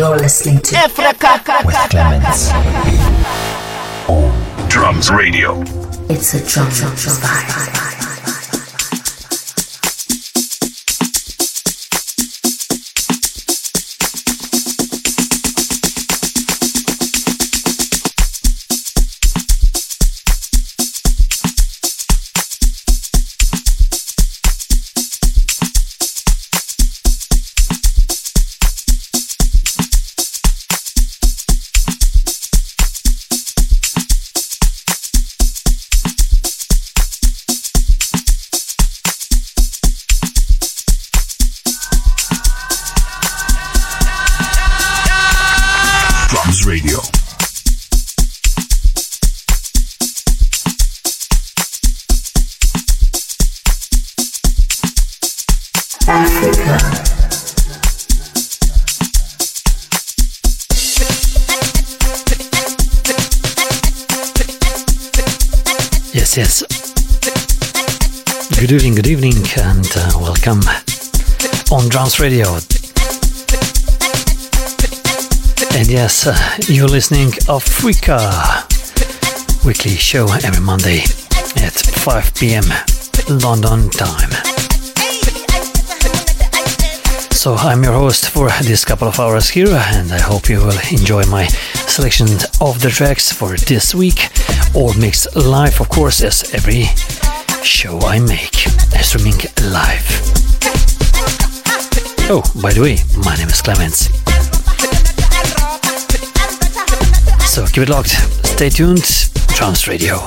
You're listening to Africa with Clemens. On Drums Radio. It's a drum vibe. Yes, yes. Welcome on Drums Radio. And yes, uh, you're listening Africa weekly show every Monday at 5 p.m. London time. So I'm your host for this couple of hours here, and I hope you will enjoy my selection of the tracks for this week or mixed live, of course, as every show I make, streaming live. Oh, by the way, my name is Clemens. So keep it locked. Stay tuned. Trance Radio.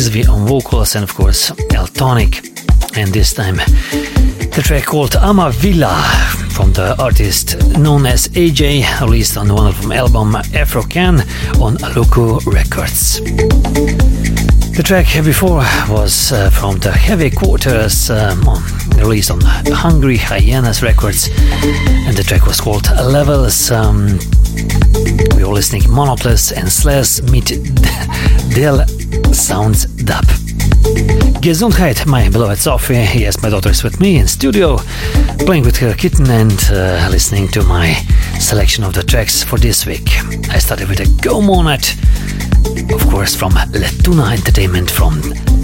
Lisvi on vocals and of course Eltonic. And this time the track called Amavila from the artist known as AJ, released on one of wonderful album Afrocan on Aluku Records. The track before was uh, from the Heavy Quarters, um, released on Hungry Hyenas Records, and the track was called Levels. Um, we were listening Monoplus and Slash meet Del Sounds Dub. Gesundheit, my beloved Sophie. Yes, my daughter is with me in studio, playing with her kitten and uh, listening to my selection of the tracks for this week. I started with a Go Monat, of course, from Letuna Entertainment from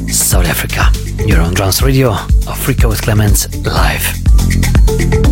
South Africa. You're on Drums Radio, Africa with Clemens, live.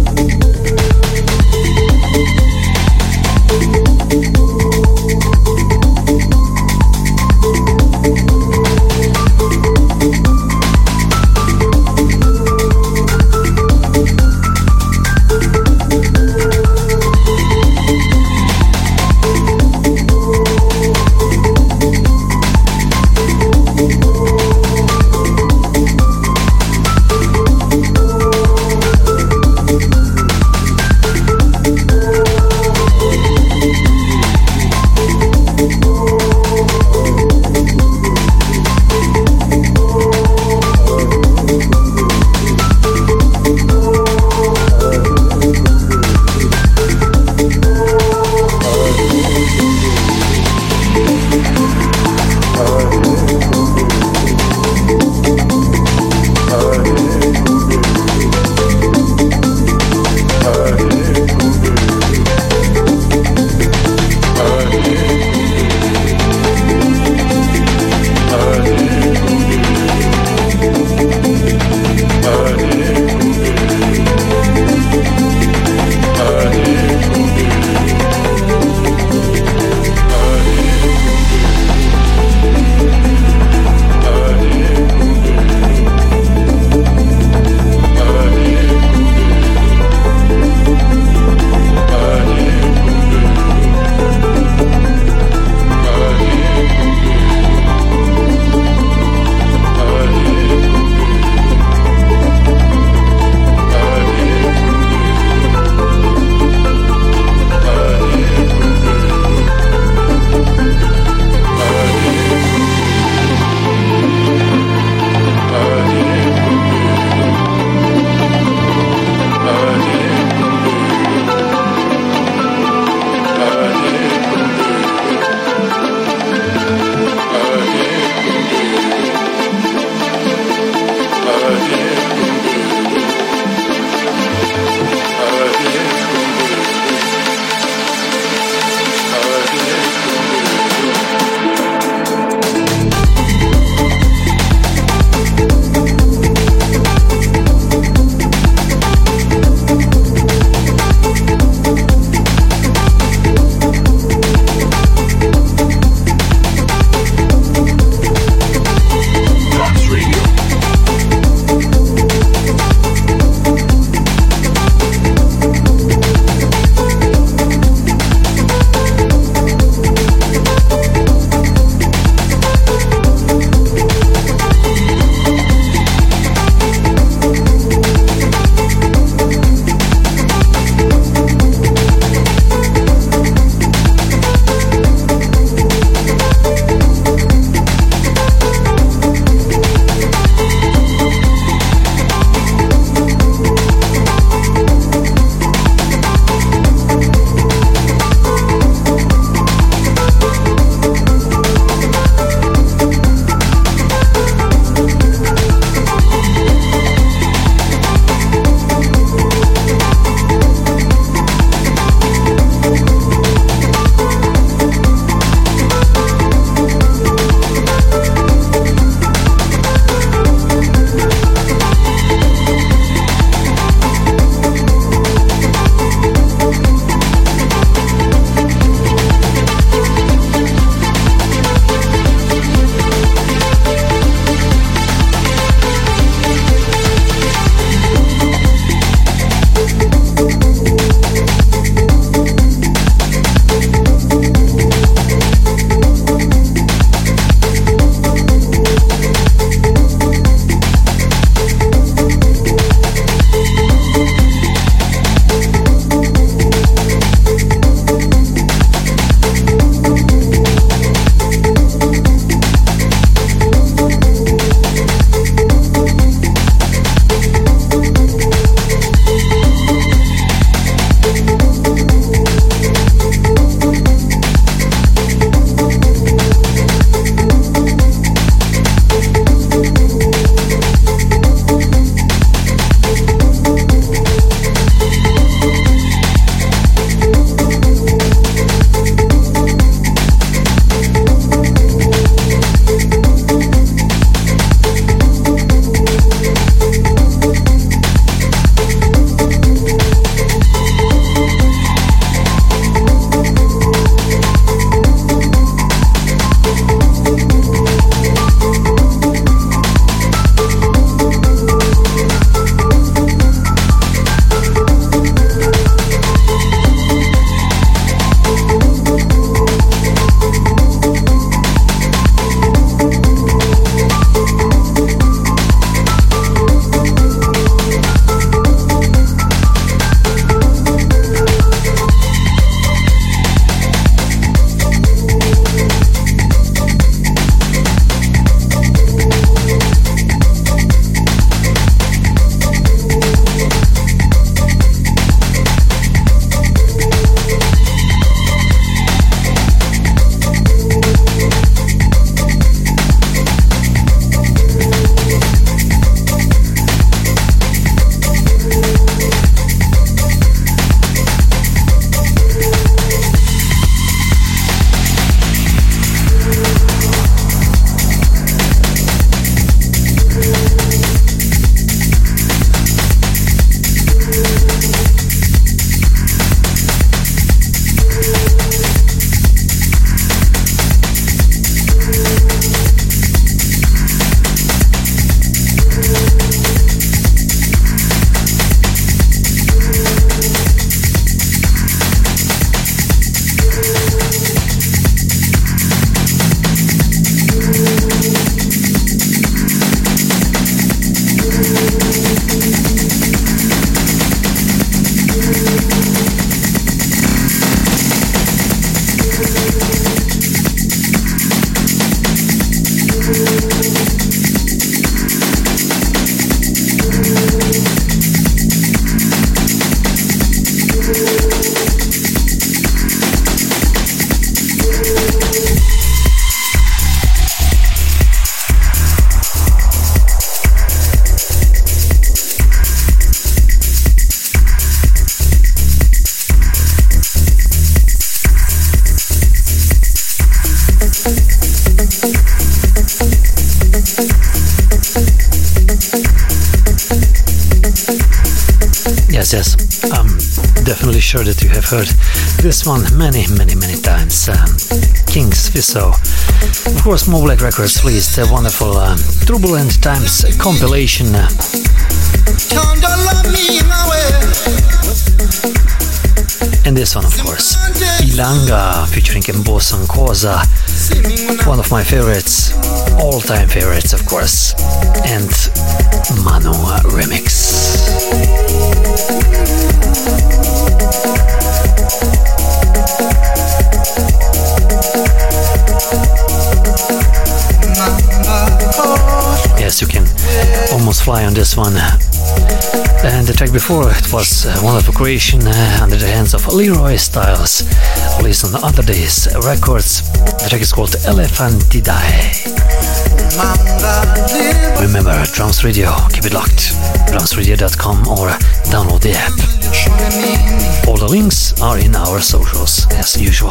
This one many, many, many times. Um, Kings Fisso. Of course, MoBlack Records released a wonderful um, Turbulent Times compilation. And this one, of course, Ilanga featuring Mbosso Nkoza, one of my favorites, all time favorites, of course, and Mano remix. On this one. And the track before it was uh, one of a creation uh, under the hands of Leroy Styles, released on the Other Days Records. The track is called Elephantidae. Remember, Trance Radio, keep it locked. TranceRadio.com or download the app. All the links are in our socials as usual.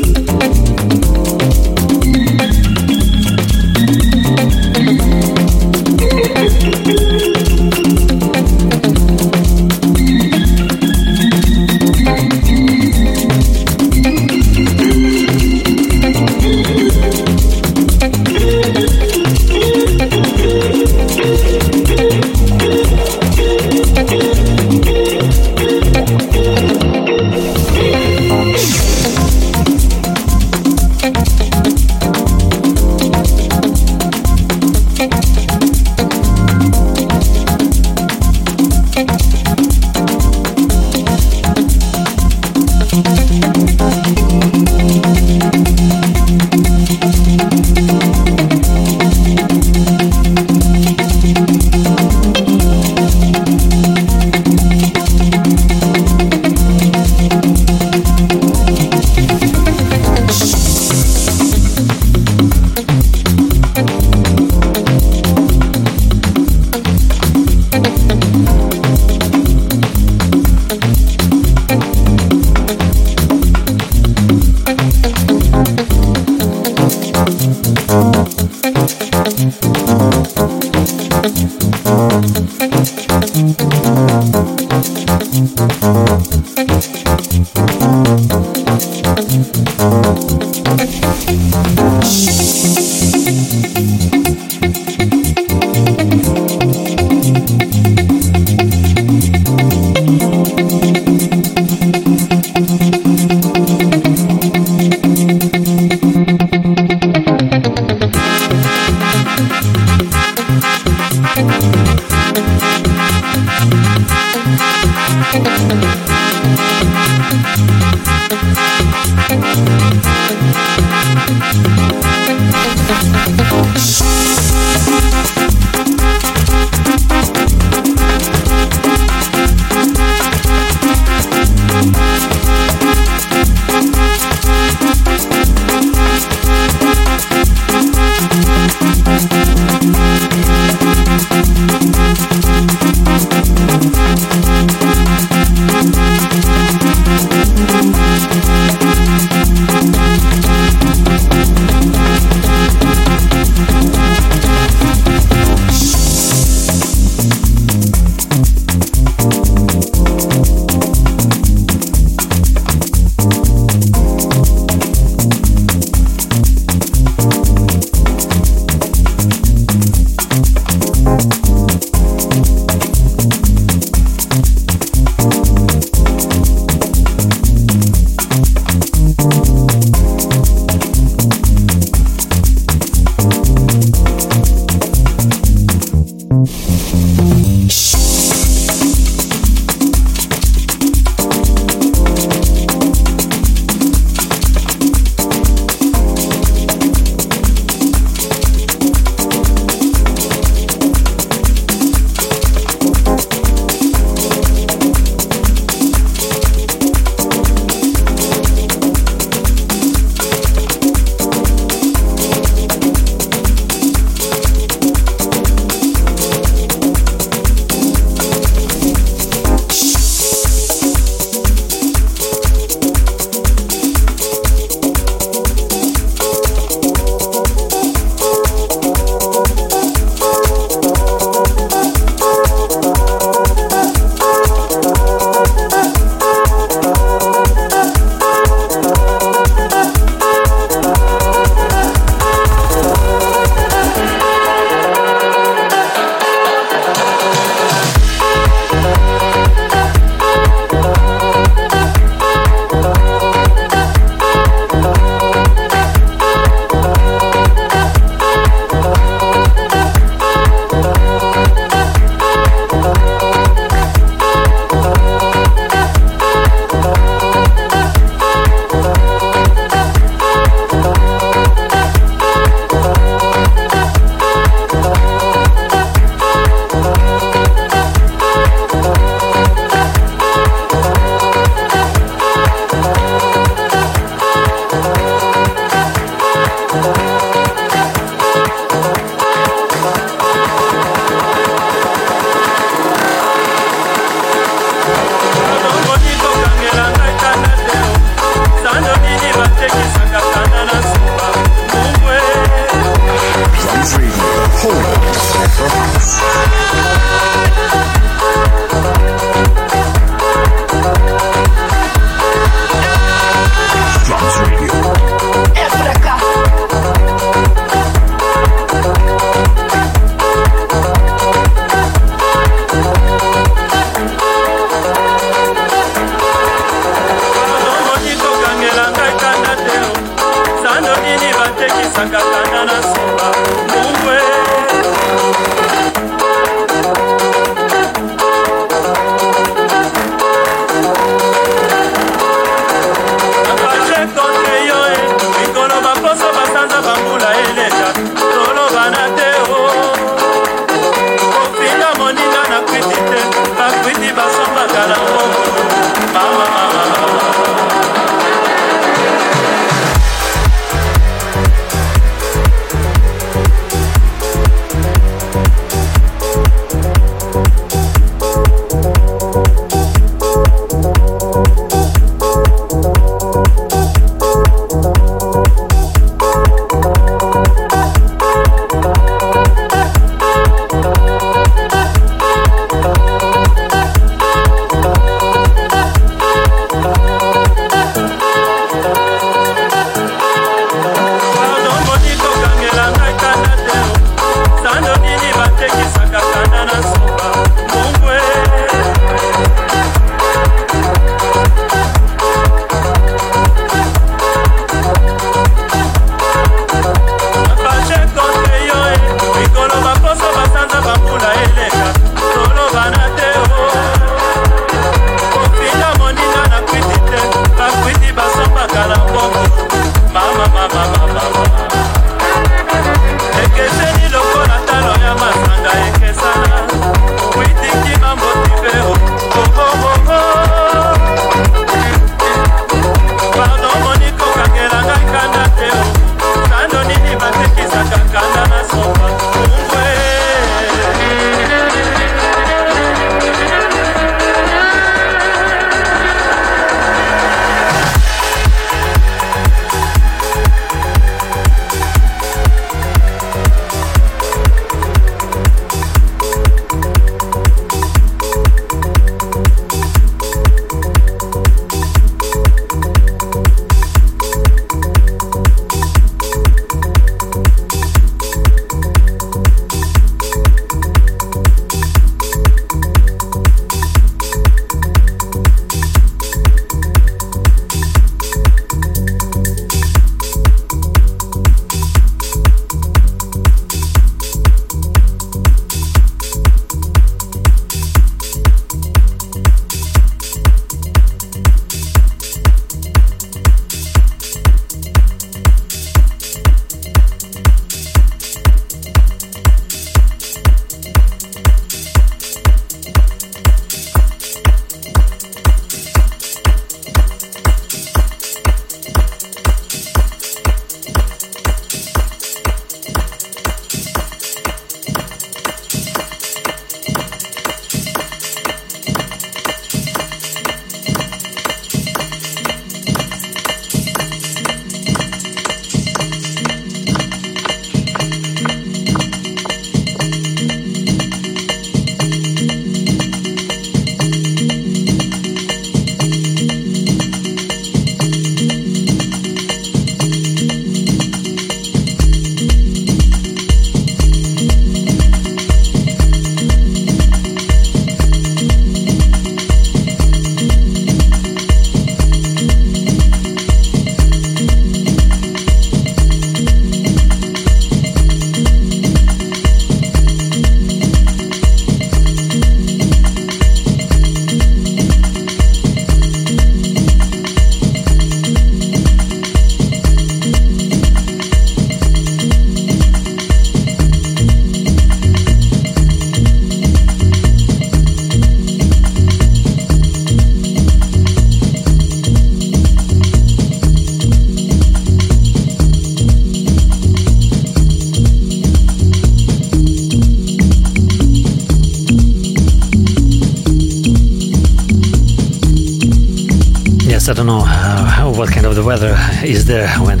Yes, I don't know uh, what kind of the weather is there when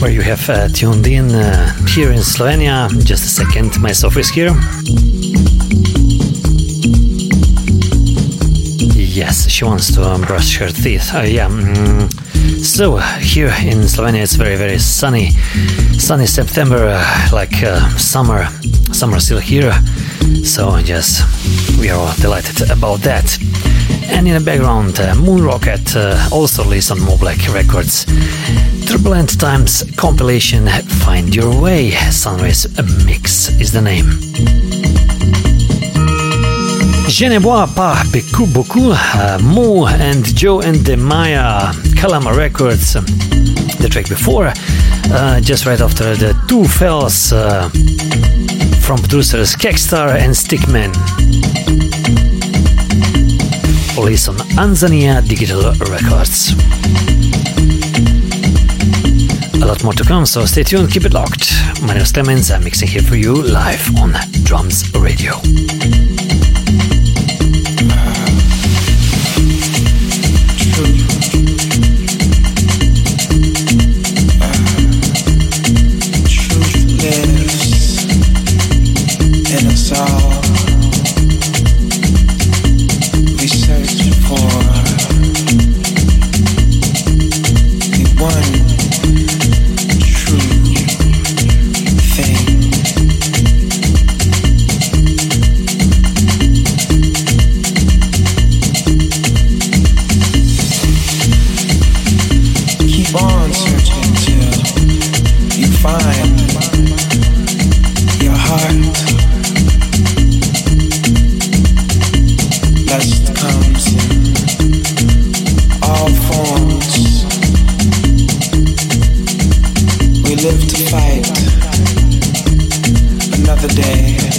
where you have uh, tuned in uh, here in Slovenia. Just a second, my Sophie is here. Yes, she wants to um, brush her teeth. Uh, yeah. Mm, so here in Slovenia, it's very very sunny, sunny September, uh, like uh, summer, summer still here. So yes, we are all delighted about that. And in the background, uh, Moon Rocket, uh, also released on MoBlack Records. Triple Turbulent Times compilation Find Your Way, Sunrise Mix is the name. Je ne bois pas beaucoup beaucoup, uh, and Joe and the Maya, Kalama Records. The track before, uh, just right after the two fells uh, from producers Kekstar and Stickman released on Anzania Digital Records. A lot more to come, so stay tuned, keep it locked. My name is Clemens, I'm mixing here for you live on Drums Radio. all the day.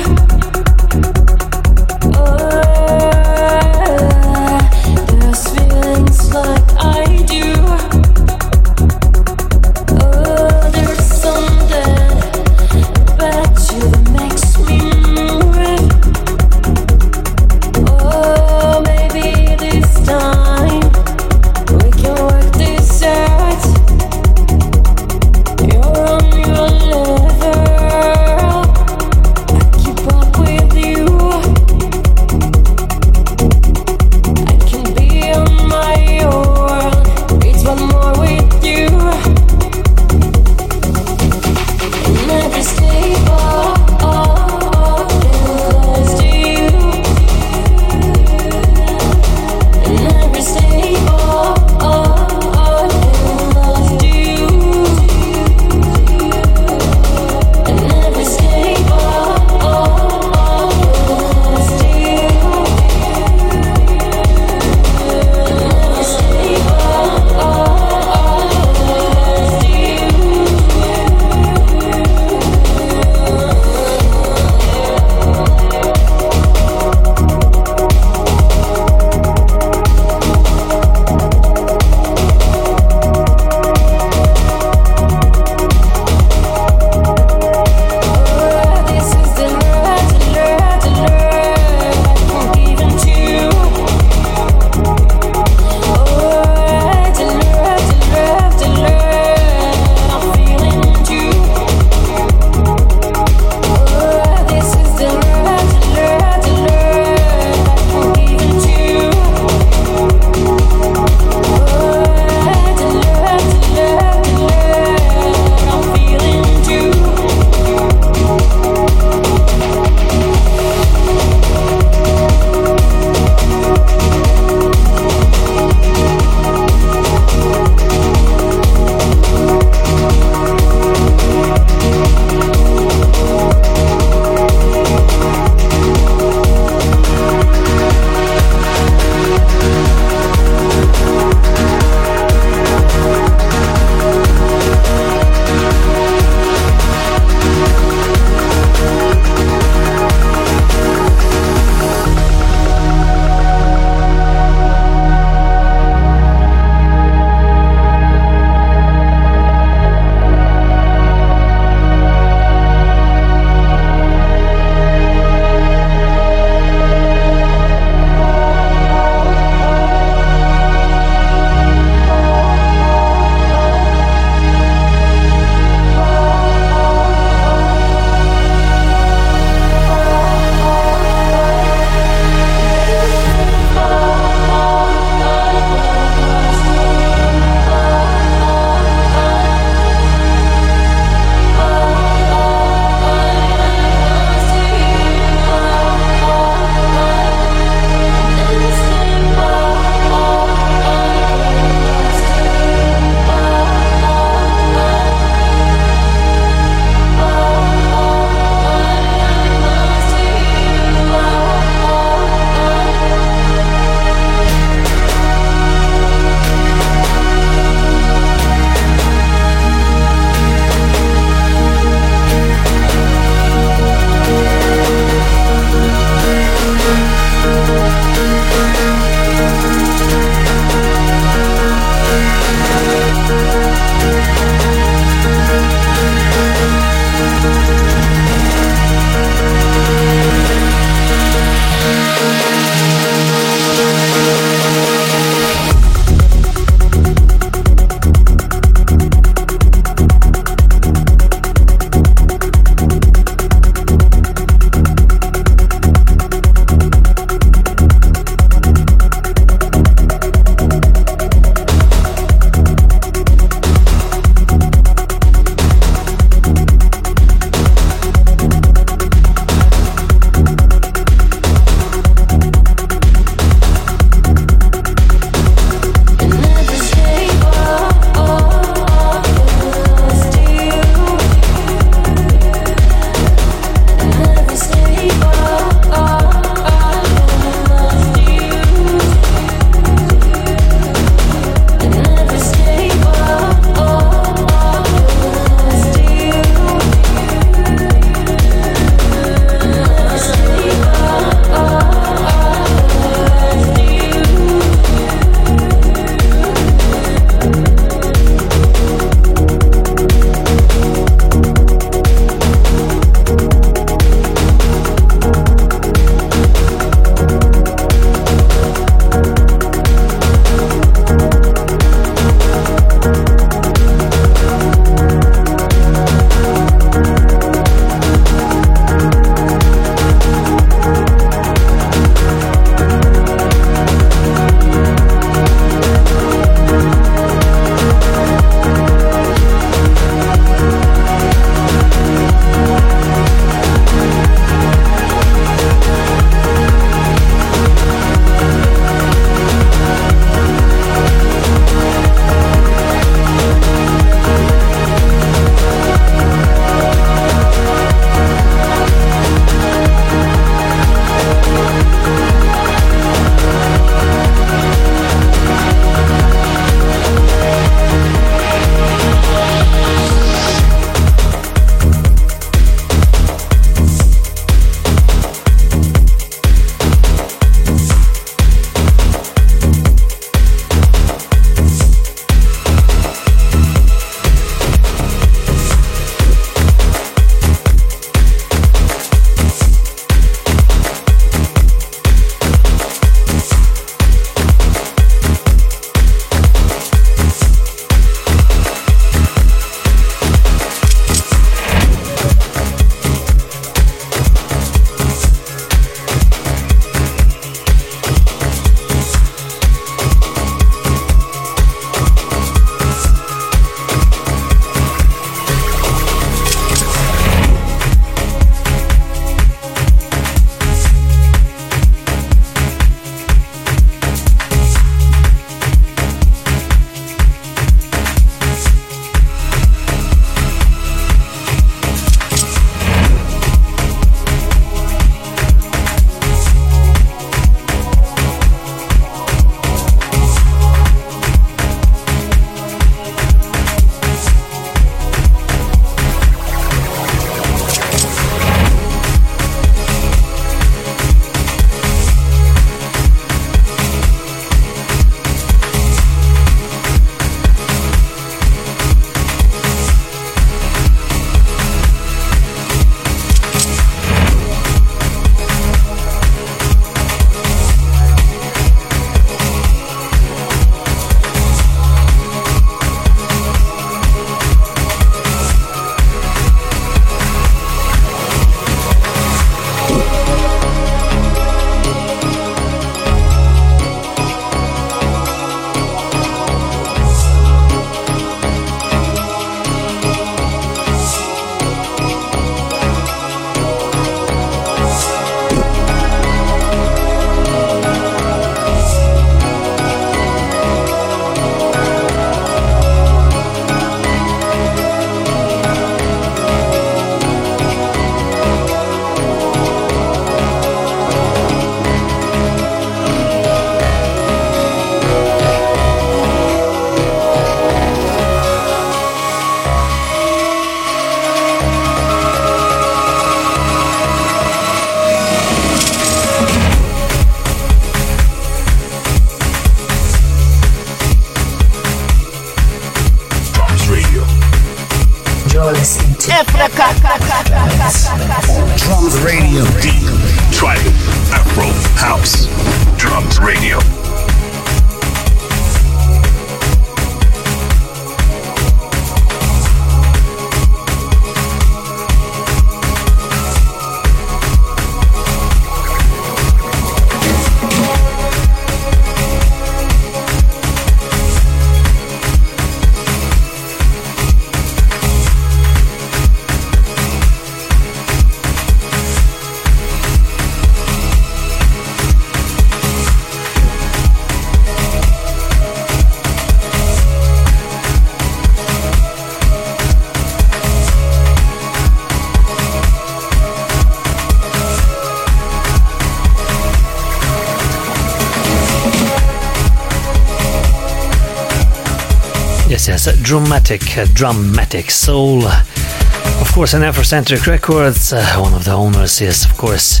Dramatic, dramatic soul. Of course, an Afrocentric Records. Uh, one of the owners is, of course,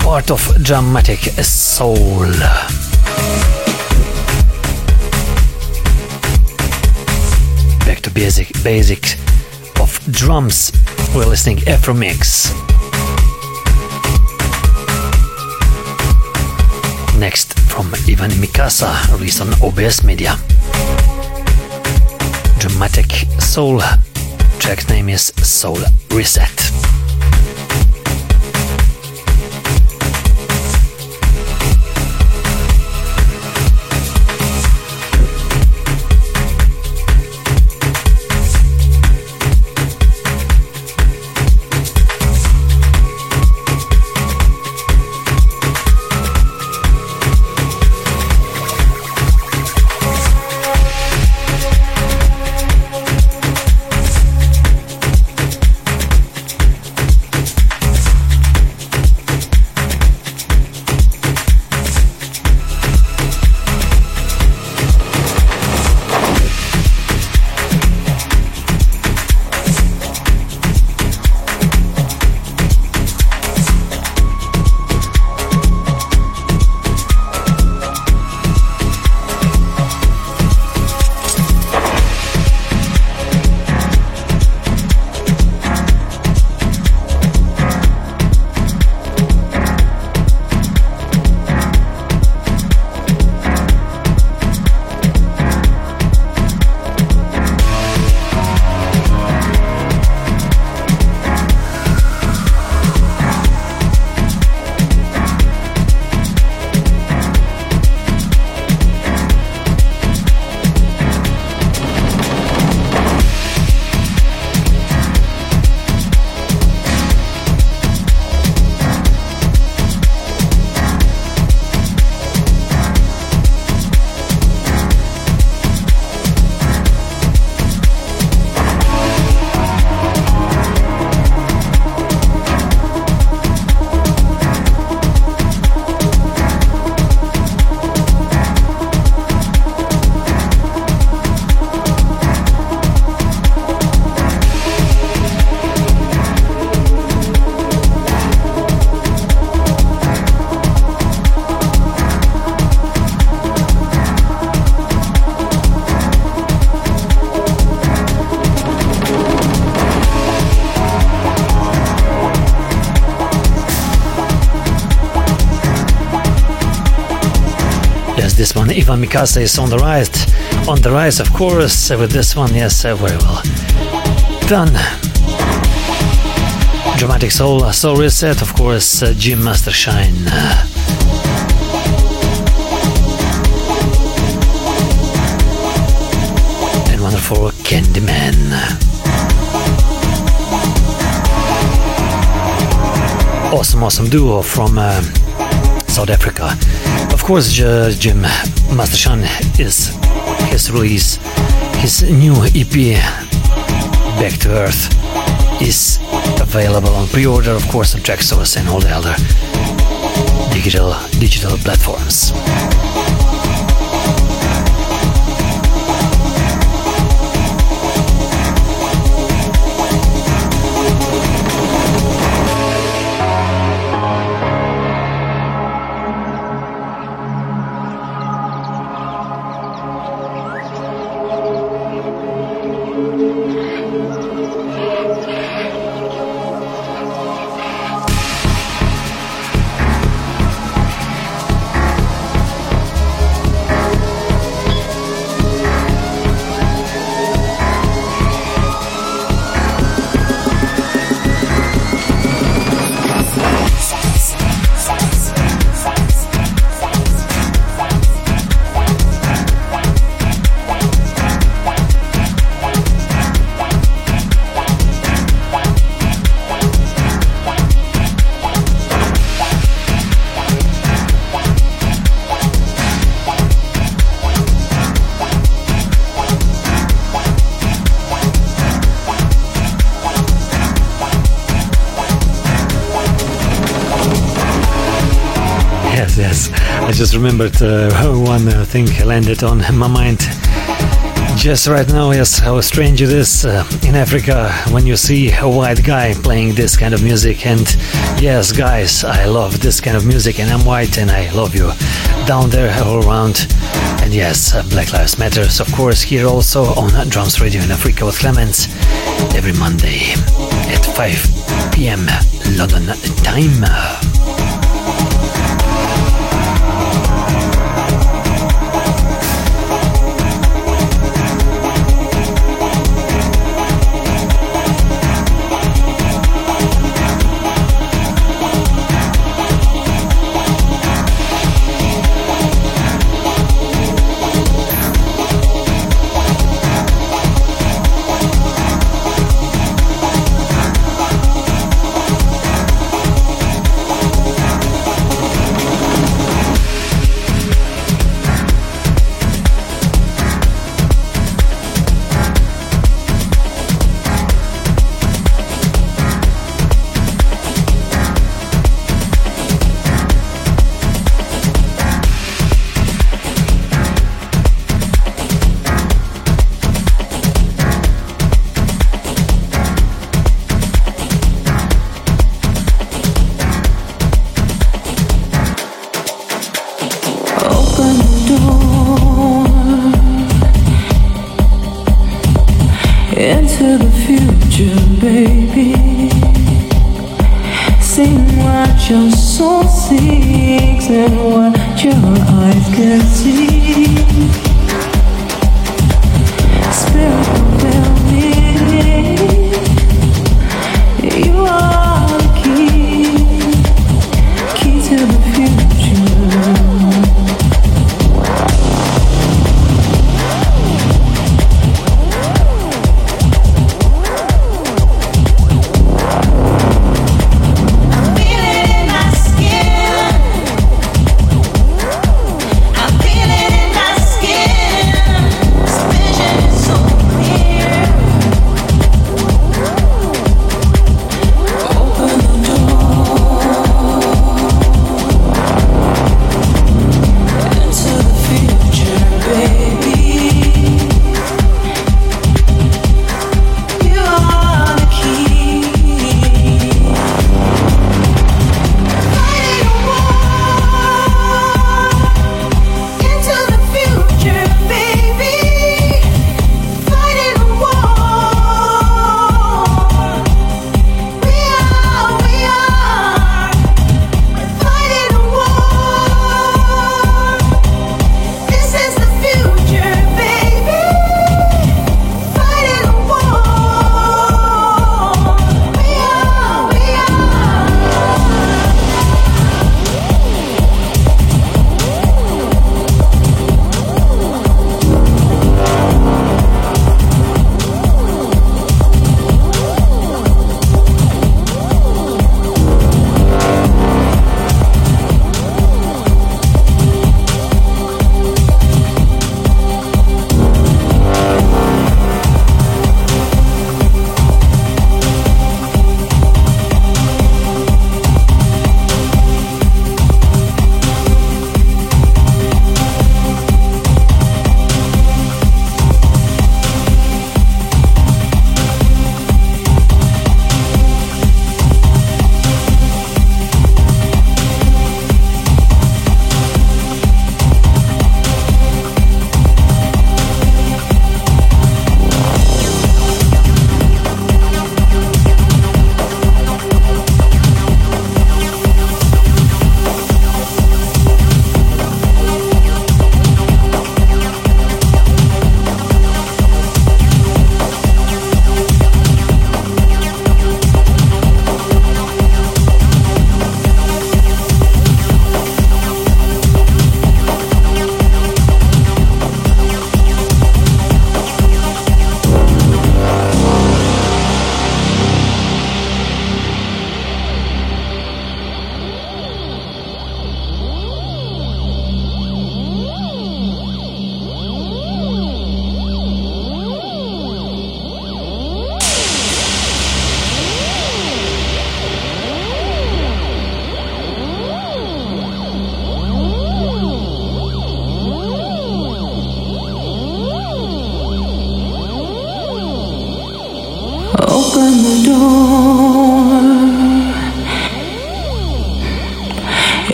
part of dramatic soul. Back to basic, basic of drums. We're listening Afro Mix. Next from Ivan Mikasa, released on OBS Media dramatic soul. Track's name is Soul Reset. Mikasa is on the rise, on the rise, of course. With this one, yes, very well done. Dramatic Soul, Soul Reset, of course, uh, Jim Mastershine. and wonderful Candyman. Awesome, awesome duo from uh, South Africa. Of course, uh, Jim Mastershine is his release, his new EP, Back to Earth, is available on pre-order, of course, on Traxsource and all the other digital digital platforms. Remembered uh, one uh, thing landed on my mind just right now, yes, how strange it is uh, in Africa when you see a white guy playing this kind of music. And yes, guys, I love this kind of music, and I'm white, and I love you down there all around. And yes, uh, Black Lives Matters, of course, here also on Drums Radio in Africa with Clemens every Monday at 5 p.m. London time.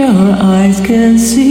Your eyes can see.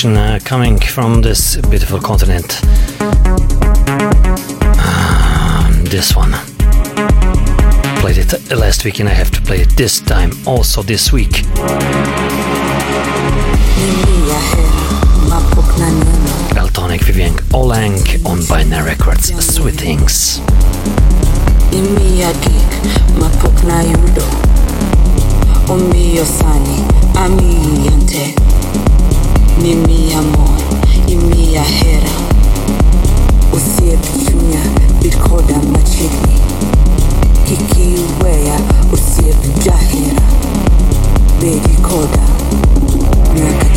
Production uh, coming from this beautiful continent. Um, this one. Played it last week and I have to play it this time, also this week. Eltonic Vivian Olang on Binary Records, Sweet Things. omiyo sani amiya nte mimiya mor imiya hera. Osiep chunya bed koda machiegni kik iweya osiep jahera bedi koda nyaka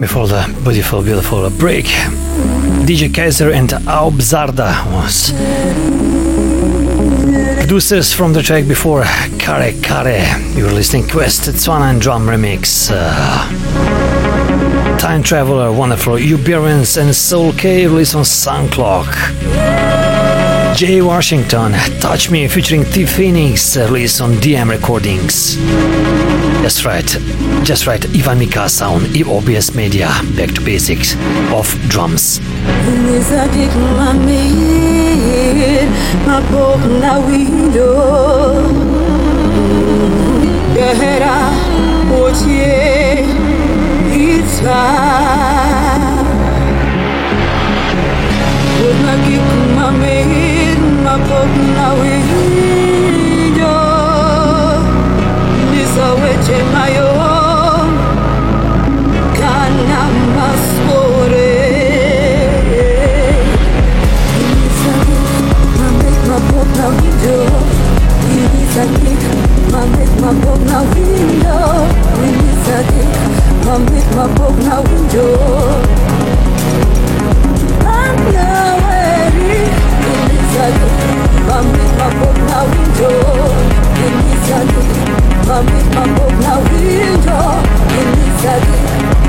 before the beautiful, beautiful break, DJ Kaiser and Aubzarda was producers from the track before Kare Kare. You're listening Quest Tswana and Drum Remix. Uh, Time Traveler, Wonderful Uberians and Soul K released on Sunclock. Jay Washington, Touch Me featuring T Phoenix, released on DM Recordings. That's right, just right, Ivan Mikasa on EOBS Media, back to basics of drums. I'm with my book now window. Give me some, I'm with my book window, in Italy,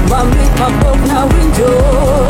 mami kwa mbok na window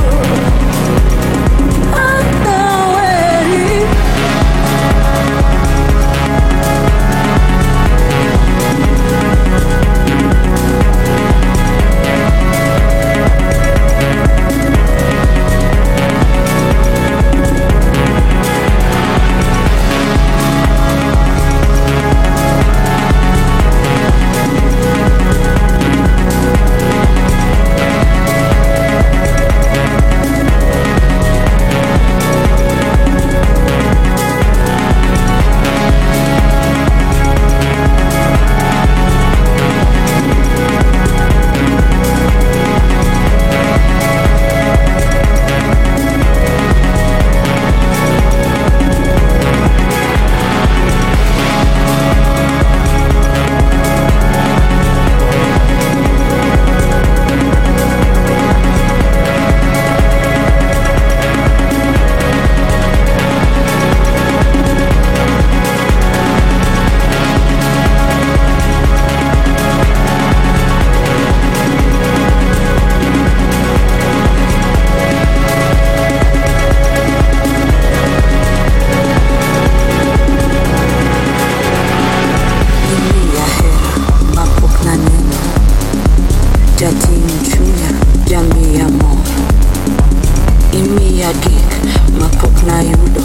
aiuto,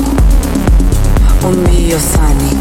un mio sani.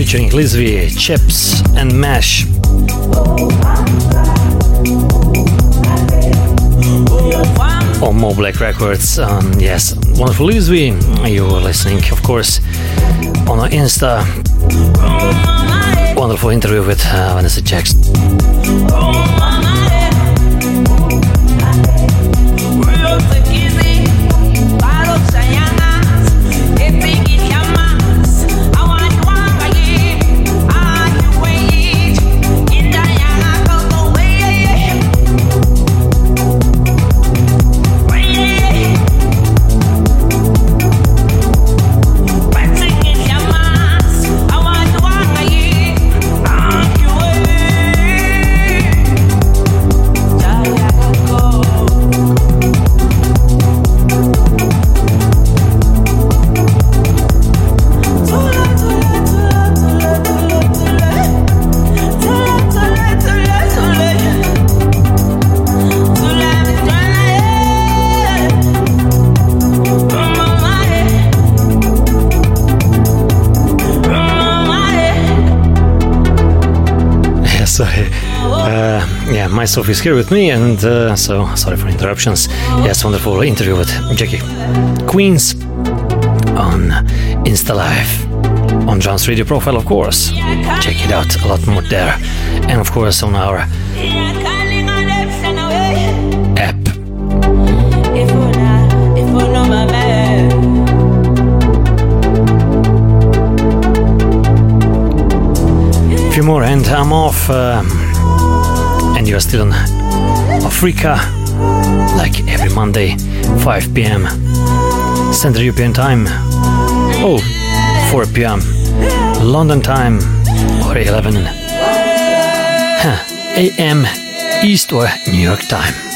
Featuring Lizvi, Chips, and Mash. On MoBlack Records, um, yes, wonderful Lizvi. You were listening, of course, on our Insta. Wonderful interview with uh, Vanessa Jackson. Myself is here with me, and uh, so sorry for interruptions. Yes, wonderful interview with Jackie Queens on Insta Live on John's radio profile, of course. Check it out, a lot more there, and of course on our app. A few more, and I'm off. Um, and you are still on Africa, like every Monday, 5 p.m. Central European Time. Oh, 4 p.m. London time, or 11 a.m. East or New York time.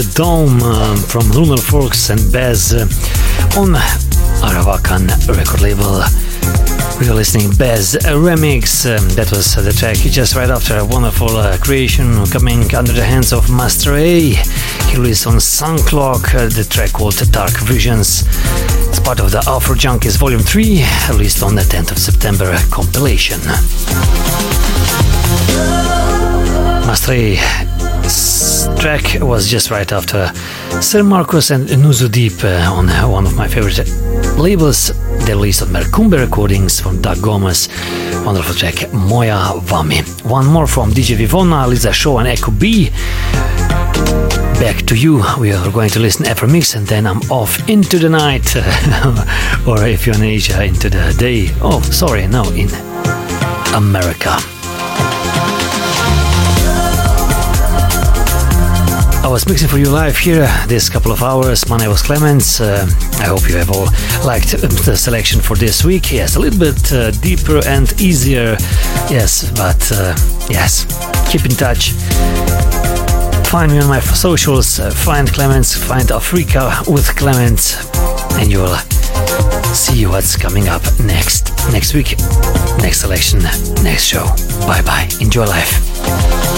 The Dome um, from Lunar Forks and Bez uh, on Aravakan record label. We are listening Bez remix. Um, that was uh, the track just right after a wonderful uh, creation coming under the hands of Master A. He released on Sunclock uh, the track called Dark Visions. It's part of the Afro Junkies Volume 3, released on the 10th of September compilation. Master A track was just right after Sir Marcus and Nuzu Deep uh, on one of my favorite labels. They released on Mercumbe Recordings from Doug Gomez. Wonderful track, Moja Vami. One more from DJ Vivona, Lisa Shaw, and Echo B. Back to you. We are going to listen Afro Mix and then I'm off into the night. or if you're in Asia, into the day. Oh, sorry, no, in America. Was mixing for you live here this couple of hours. My name was Clements. Uh, I hope you have all liked the selection for this week. Yes, a little bit uh, deeper and easier. Yes, but uh, yes, keep in touch. Find me on my socials. Uh, find Clements. Find Africa with Clements, and you'll see what's coming up next. Next week, next selection, next show. Bye bye. Enjoy life.